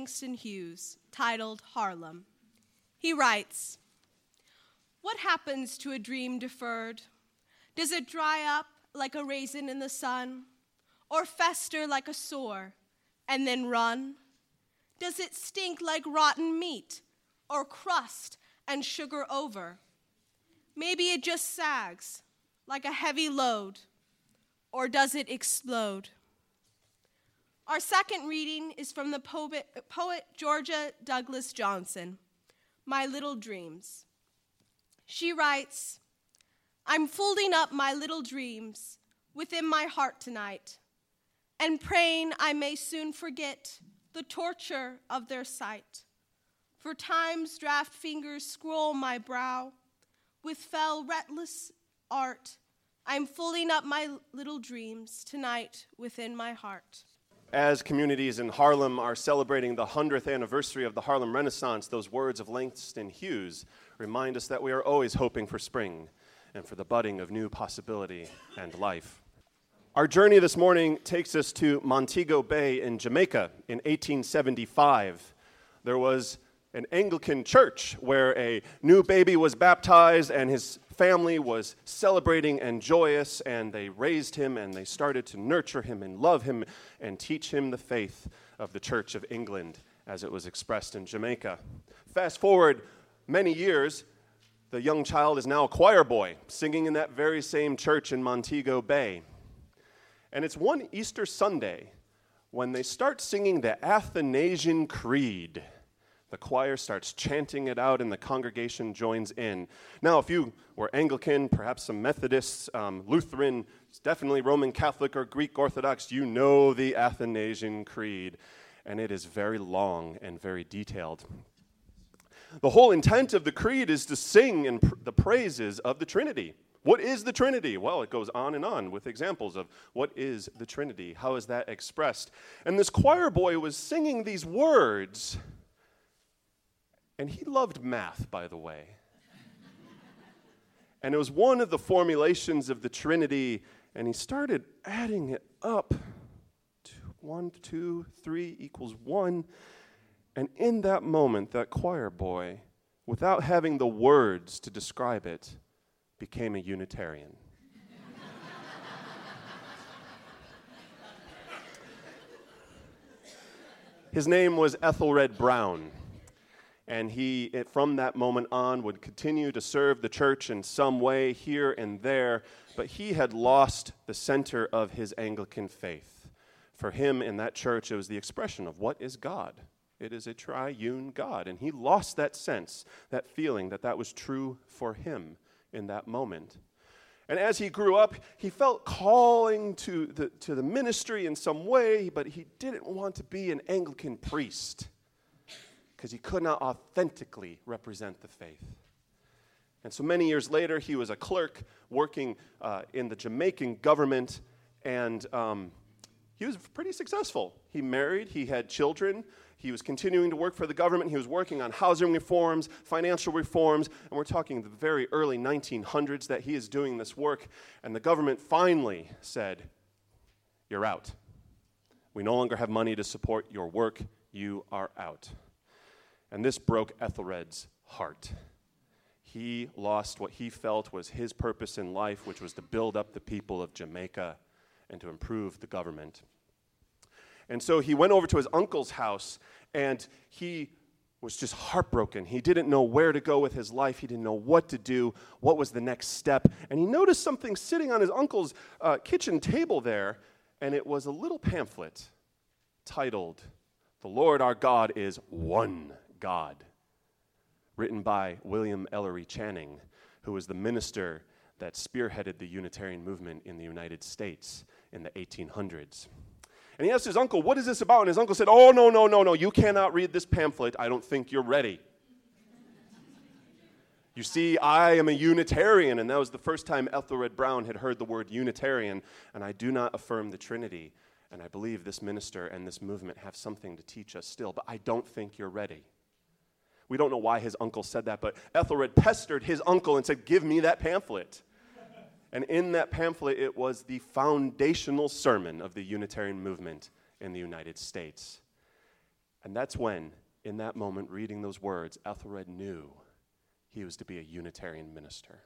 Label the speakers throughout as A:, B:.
A: Langston Hughes titled Harlem. He writes What happens to a dream deferred? Does it dry up like a raisin in the sun, or fester like a sore and then run? Does it stink like rotten meat, or crust and sugar over? Maybe it just sags like a heavy load, or does it explode? Our second reading is from the poet, poet Georgia Douglas Johnson, My Little Dreams. She writes, I'm folding up my little dreams within my heart tonight and praying I may soon forget the torture of their sight. For time's draft fingers scroll my brow with fell, relentless art. I'm folding up my little dreams tonight within my heart.
B: As communities in Harlem are celebrating the 100th anniversary of the Harlem Renaissance, those words of Langston Hughes remind us that we are always hoping for spring and for the budding of new possibility and life. Our journey this morning takes us to Montego Bay in Jamaica in 1875. There was an Anglican church where a new baby was baptized and his family was celebrating and joyous, and they raised him and they started to nurture him and love him and teach him the faith of the Church of England as it was expressed in Jamaica. Fast forward many years, the young child is now a choir boy, singing in that very same church in Montego Bay. And it's one Easter Sunday when they start singing the Athanasian Creed. The choir starts chanting it out, and the congregation joins in. Now, if you were Anglican, perhaps some Methodists, um, Lutheran, definitely Roman Catholic or Greek Orthodox, you know the Athanasian Creed, and it is very long and very detailed. The whole intent of the creed is to sing in pr- the praises of the Trinity. What is the Trinity? Well, it goes on and on with examples of what is the Trinity? How is that expressed? And this choir boy was singing these words, and he loved math, by the way. and it was one of the formulations of the Trinity, and he started adding it up. Two, one, two, three equals one. And in that moment, that choir boy, without having the words to describe it, became a Unitarian. His name was Ethelred Brown. And he, from that moment on, would continue to serve the church in some way here and there, but he had lost the center of his Anglican faith. For him in that church, it was the expression of what is God? It is a triune God. And he lost that sense, that feeling that that was true for him in that moment. And as he grew up, he felt calling to the, to the ministry in some way, but he didn't want to be an Anglican priest because he could not authentically represent the faith. And so many years later, he was a clerk working uh, in the Jamaican government, and um, he was pretty successful. He married, he had children, he was continuing to work for the government. He was working on housing reforms, financial reforms, and we're talking the very early 1900s that he is doing this work. And the government finally said, You're out. We no longer have money to support your work. You are out. And this broke Ethelred's heart. He lost what he felt was his purpose in life, which was to build up the people of Jamaica and to improve the government. And so he went over to his uncle's house and he was just heartbroken. He didn't know where to go with his life. He didn't know what to do, what was the next step. And he noticed something sitting on his uncle's uh, kitchen table there, and it was a little pamphlet titled, The Lord our God is One God, written by William Ellery Channing, who was the minister that spearheaded the Unitarian movement in the United States in the 1800s. And he asked his uncle, What is this about? And his uncle said, Oh, no, no, no, no, you cannot read this pamphlet. I don't think you're ready. You see, I am a Unitarian, and that was the first time Ethelred Brown had heard the word Unitarian, and I do not affirm the Trinity. And I believe this minister and this movement have something to teach us still, but I don't think you're ready. We don't know why his uncle said that, but Ethelred pestered his uncle and said, Give me that pamphlet. And in that pamphlet, it was the foundational sermon of the Unitarian movement in the United States. And that's when, in that moment, reading those words, Ethelred knew he was to be a Unitarian minister.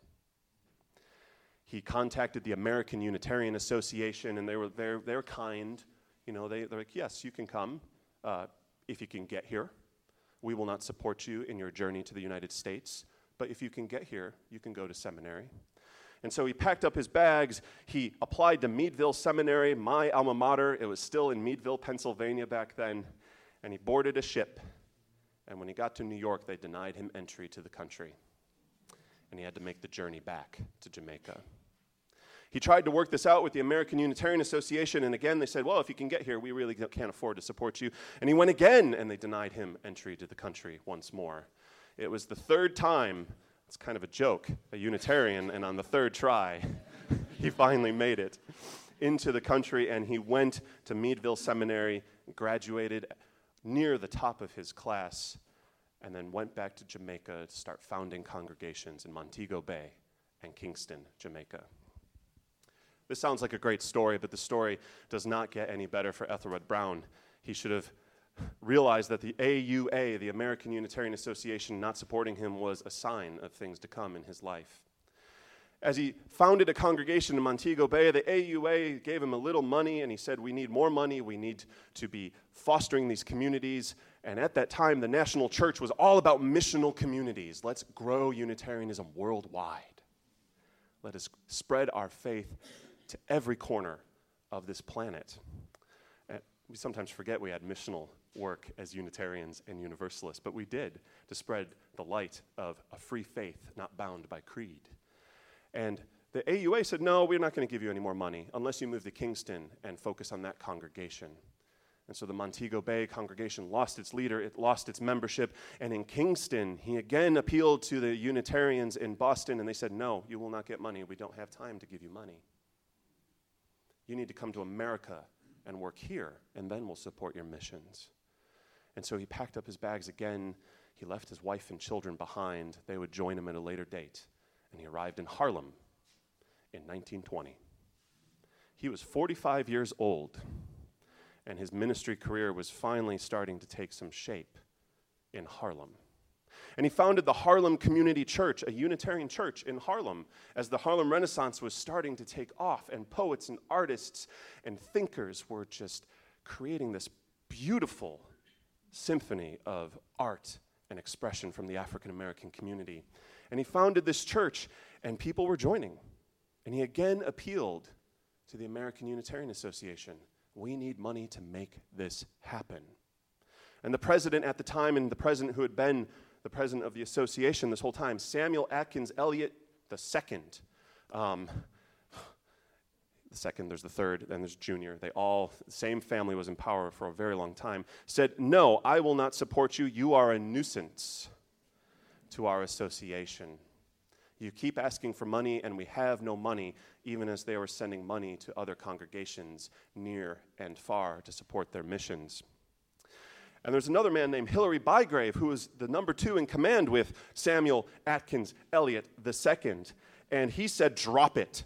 B: He contacted the American Unitarian Association, and they were, they're, they're kind. You know, they, they're like, yes, you can come uh, if you can get here. We will not support you in your journey to the United States, but if you can get here, you can go to seminary. And so he packed up his bags. He applied to Meadville Seminary, my alma mater. It was still in Meadville, Pennsylvania back then. And he boarded a ship. And when he got to New York, they denied him entry to the country. And he had to make the journey back to Jamaica. He tried to work this out with the American Unitarian Association, and again they said, Well, if you can get here, we really can't afford to support you. And he went again, and they denied him entry to the country once more. It was the third time it's kind of a joke, a Unitarian, and on the third try, he finally made it into the country and he went to Meadville Seminary, graduated near the top of his class, and then went back to Jamaica to start founding congregations in Montego Bay and Kingston, Jamaica. This sounds like a great story, but the story does not get any better for Ethelred Brown. He should have realized that the AUA, the American Unitarian Association, not supporting him was a sign of things to come in his life. As he founded a congregation in Montego Bay, the AUA gave him a little money and he said, We need more money. We need to be fostering these communities. And at that time, the national church was all about missional communities. Let's grow Unitarianism worldwide. Let us spread our faith to every corner of this planet. And we sometimes forget we had missional work as Unitarians and Universalists, but we did to spread the light of a free faith not bound by creed. And the AUA said, No, we're not going to give you any more money unless you move to Kingston and focus on that congregation. And so the Montego Bay congregation lost its leader, it lost its membership. And in Kingston, he again appealed to the Unitarians in Boston, and they said, No, you will not get money. We don't have time to give you money. You need to come to America and work here, and then we'll support your missions. And so he packed up his bags again. He left his wife and children behind. They would join him at a later date. And he arrived in Harlem in 1920. He was 45 years old, and his ministry career was finally starting to take some shape in Harlem. And he founded the Harlem Community Church, a Unitarian church in Harlem, as the Harlem Renaissance was starting to take off, and poets and artists and thinkers were just creating this beautiful symphony of art and expression from the African American community. And he founded this church, and people were joining. And he again appealed to the American Unitarian Association. We need money to make this happen. And the president at the time, and the president who had been the president of the association this whole time, Samuel Atkins Eliot II, um, the second, there's the third, then there's junior. They all, the same family was in power for a very long time, said, No, I will not support you. You are a nuisance to our association. You keep asking for money, and we have no money, even as they were sending money to other congregations near and far to support their missions. And there's another man named Hilary Bygrave, who was the number two in command with Samuel Atkins Eliot II. And he said, Drop it.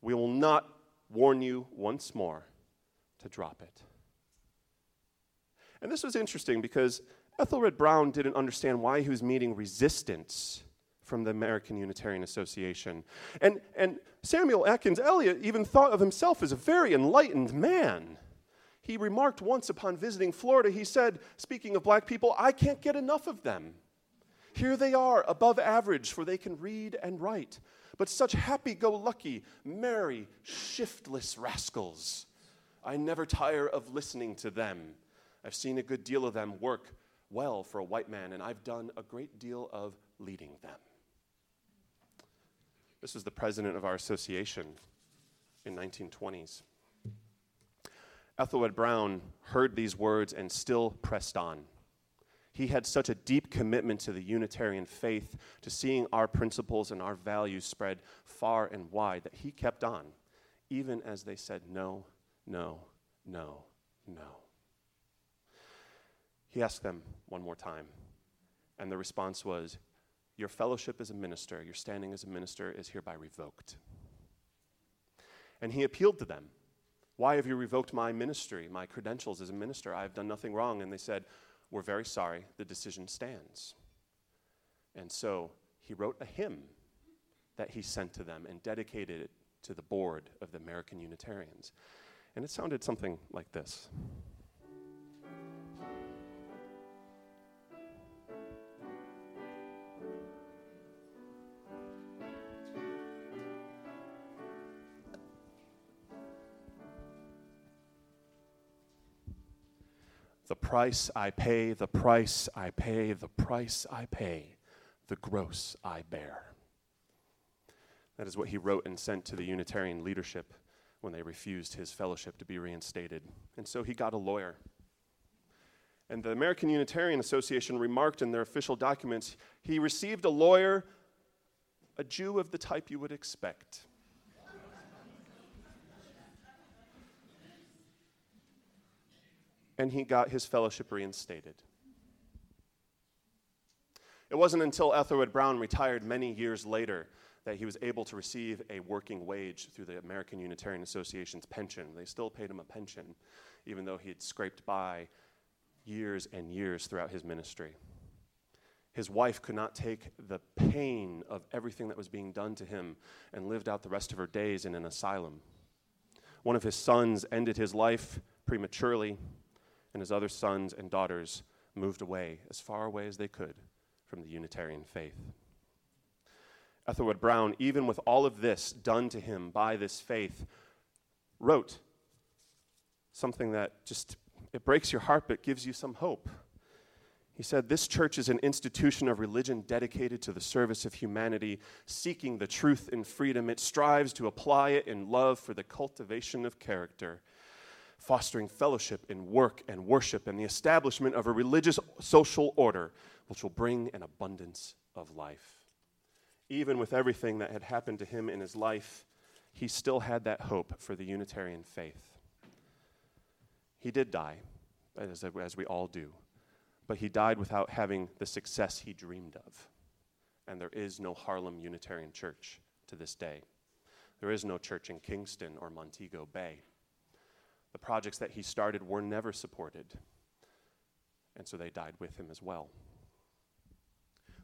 B: We will not warn you once more to drop it. And this was interesting because Ethelred Brown didn't understand why he was meeting resistance from the American Unitarian Association. And, and Samuel Atkins Eliot even thought of himself as a very enlightened man. He remarked once upon visiting Florida, he said, speaking of black people, I can't get enough of them. Here they are, above average, for they can read and write but such happy go lucky, merry, shiftless rascals. I never tire of listening to them. I've seen a good deal of them work well for a white man, and I've done a great deal of leading them. This was the president of our association in 1920s. Ethelred Brown heard these words and still pressed on. He had such a deep commitment to the Unitarian faith, to seeing our principles and our values spread far and wide, that he kept on, even as they said no, no, no, no. He asked them one more time, and the response was, Your fellowship as a minister, your standing as a minister is hereby revoked. And he appealed to them Why have you revoked my ministry, my credentials as a minister? I have done nothing wrong. And they said, We're very sorry. The decision stands. And so he wrote a hymn that he sent to them and dedicated it to the board of the American Unitarians. And it sounded something like this. The price I pay, the price I pay, the price I pay, the gross I bear. That is what he wrote and sent to the Unitarian leadership when they refused his fellowship to be reinstated. And so he got a lawyer. And the American Unitarian Association remarked in their official documents he received a lawyer, a Jew of the type you would expect. And he got his fellowship reinstated. It wasn't until Ethelred Brown retired many years later that he was able to receive a working wage through the American Unitarian Association's pension. They still paid him a pension, even though he had scraped by years and years throughout his ministry. His wife could not take the pain of everything that was being done to him and lived out the rest of her days in an asylum. One of his sons ended his life prematurely, and his other sons and daughters moved away as far away as they could from the Unitarian faith. Ethelred Brown, even with all of this done to him by this faith, wrote something that just it breaks your heart but gives you some hope. He said, This church is an institution of religion dedicated to the service of humanity, seeking the truth in freedom. It strives to apply it in love for the cultivation of character, fostering fellowship in work and worship, and the establishment of a religious social order which will bring an abundance of life even with everything that had happened to him in his life, he still had that hope for the Unitarian faith. He did die, as, as we all do, but he died without having the success he dreamed of. And there is no Harlem Unitarian Church to this day. There is no church in Kingston or Montego Bay. The projects that he started were never supported, and so they died with him as well.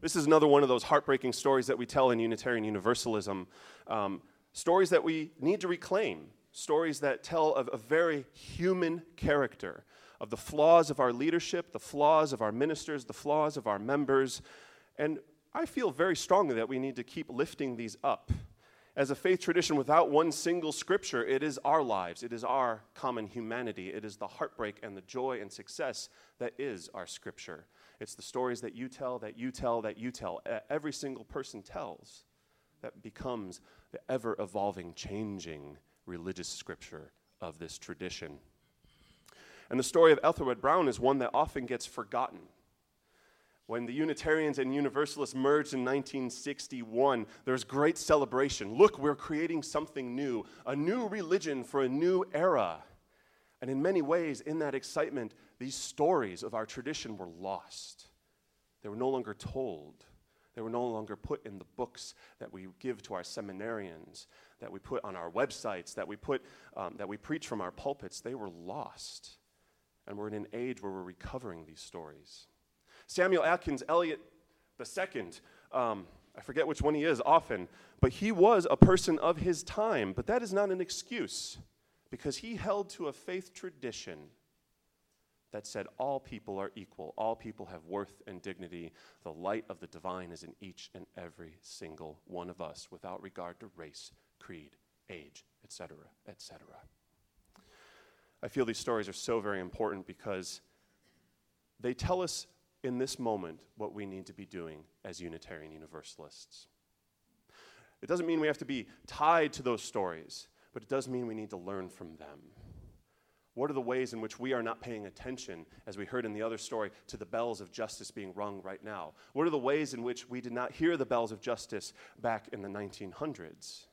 B: This is another one of those heartbreaking stories that we tell in Unitarian Universalism. Um, stories that we need to reclaim, stories that tell of a very human character, of the flaws of our leadership, the flaws of our ministers, the flaws of our members. And I feel very strongly that we need to keep lifting these up. As a faith tradition without one single scripture, it is our lives, it is our common humanity, it is the heartbreak and the joy and success that is our scripture. It's the stories that you tell, that you tell, that you tell. Every single person tells that becomes the ever evolving, changing religious scripture of this tradition. And the story of Ethelred Brown is one that often gets forgotten. When the Unitarians and Universalists merged in 1961, there was great celebration. Look, we're creating something new, a new religion for a new era. And in many ways, in that excitement, these stories of our tradition were lost. They were no longer told. They were no longer put in the books that we give to our seminarians, that we put on our websites, that we, put, um, that we preach from our pulpits. They were lost. And we're in an age where we're recovering these stories. Samuel Atkins Eliot II, um, I forget which one he is often, but he was a person of his time. But that is not an excuse because he held to a faith tradition that said all people are equal, all people have worth and dignity. The light of the divine is in each and every single one of us without regard to race, creed, age, etc., etc. I feel these stories are so very important because they tell us in this moment what we need to be doing as Unitarian Universalists. It doesn't mean we have to be tied to those stories, but it does mean we need to learn from them. What are the ways in which we are not paying attention, as we heard in the other story, to the bells of justice being rung right now? What are the ways in which we did not hear the bells of justice back in the 1900s?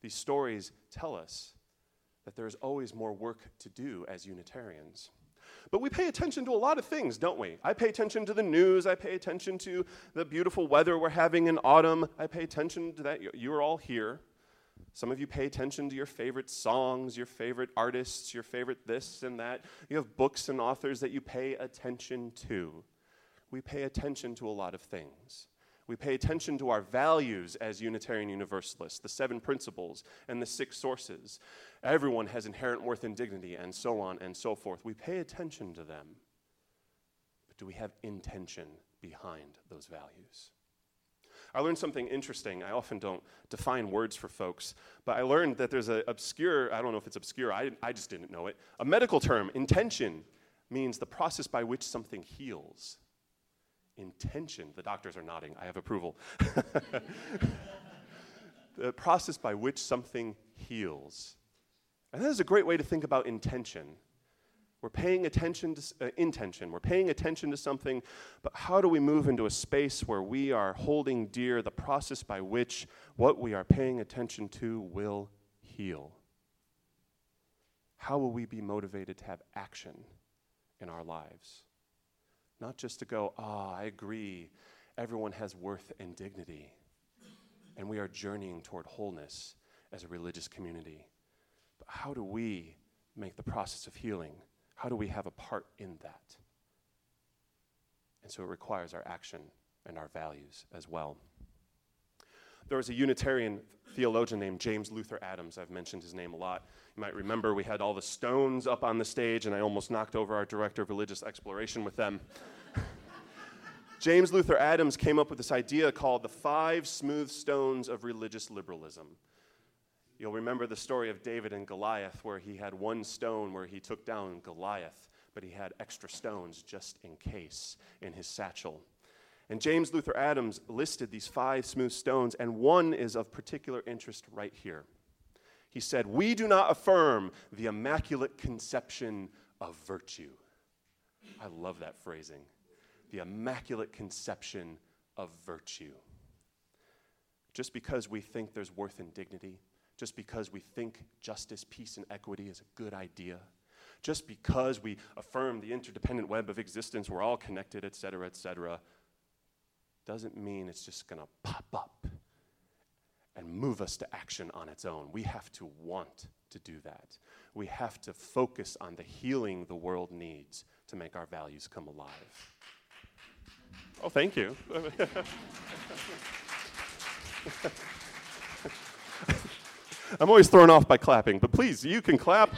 B: These stories tell us that there is always more work to do as Unitarians. But we pay attention to a lot of things, don't we? I pay attention to the news. I pay attention to the beautiful weather we're having in autumn. I pay attention to that. You're all here. Some of you pay attention to your favorite songs, your favorite artists, your favorite this and that. You have books and authors that you pay attention to. We pay attention to a lot of things. We pay attention to our values as Unitarian Universalists, the seven principles and the six sources. Everyone has inherent worth and dignity, and so on and so forth. We pay attention to them. But do we have intention behind those values? I learned something interesting. I often don't define words for folks, but I learned that there's an obscure, I don't know if it's obscure, I, I just didn't know it. A medical term, intention, means the process by which something heals. Intention, the doctors are nodding, I have approval. the process by which something heals. And that is a great way to think about intention. We're paying attention to uh, intention. We're paying attention to something, but how do we move into a space where we are holding dear the process by which what we are paying attention to will heal? How will we be motivated to have action in our lives? Not just to go, ah, I agree, everyone has worth and dignity, and we are journeying toward wholeness as a religious community. But how do we make the process of healing? How do we have a part in that? And so it requires our action and our values as well. There was a Unitarian theologian named James Luther Adams. I've mentioned his name a lot. You might remember we had all the stones up on the stage, and I almost knocked over our director of religious exploration with them. James Luther Adams came up with this idea called the five smooth stones of religious liberalism. You'll remember the story of David and Goliath, where he had one stone where he took down Goliath, but he had extra stones just in case in his satchel. And James Luther Adams listed these five smooth stones, and one is of particular interest right here. He said, We do not affirm the immaculate conception of virtue. I love that phrasing. The immaculate conception of virtue. Just because we think there's worth and dignity, just because we think justice, peace, and equity is a good idea, just because we affirm the interdependent web of existence, we're all connected, et cetera, et cetera, doesn't mean it's just going to pop up move us to action on its own. We have to want to do that. We have to focus on the healing the world needs to make our values come alive. Oh, thank you. I'm always thrown off by clapping, but please, you can clap.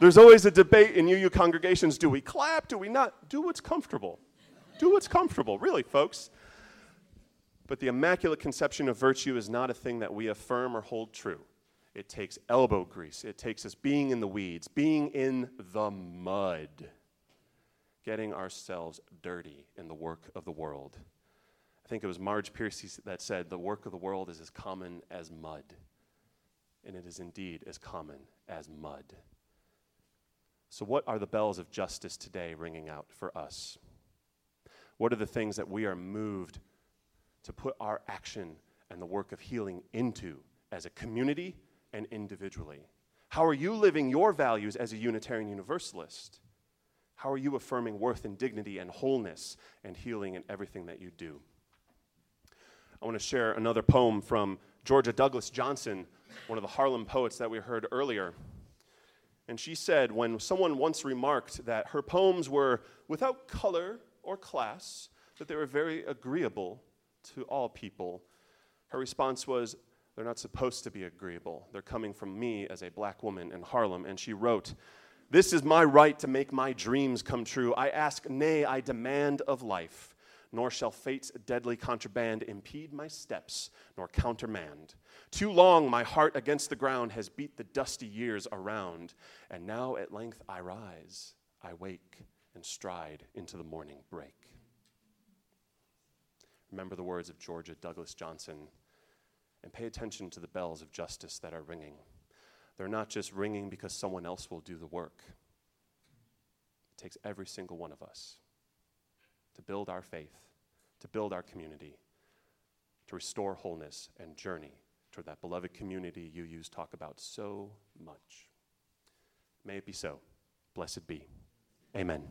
B: There's always a debate in UU congregations do we clap? Do we not? Do what's comfortable. Do what's comfortable, really, folks. But the Immaculate Conception of virtue is not a thing that we affirm or hold true. It takes elbow grease, it takes us being in the weeds, being in the mud, getting ourselves dirty in the work of the world. I think it was Marge Piercy that said, The work of the world is as common as mud. And it is indeed as common as mud. So, what are the bells of justice today ringing out for us? What are the things that we are moved to put our action and the work of healing into as a community and individually? How are you living your values as a Unitarian Universalist? How are you affirming worth and dignity and wholeness and healing in everything that you do? I want to share another poem from Georgia Douglas Johnson, one of the Harlem poets that we heard earlier. And she said, when someone once remarked that her poems were without color or class, that they were very agreeable to all people, her response was, They're not supposed to be agreeable. They're coming from me as a black woman in Harlem. And she wrote, This is my right to make my dreams come true. I ask, nay, I demand of life nor shall fate's deadly contraband impede my steps, nor countermand. Too long my heart against the ground has beat the dusty years around, and now at length I rise, I wake, and stride into the morning break. Remember the words of Georgia Douglas Johnson, and pay attention to the bells of justice that are ringing. They're not just ringing because someone else will do the work. It takes every single one of us to build our faith, to build our community, to restore wholeness and journey toward that beloved community UUs talk about so much. May it be so. Blessed be. Amen.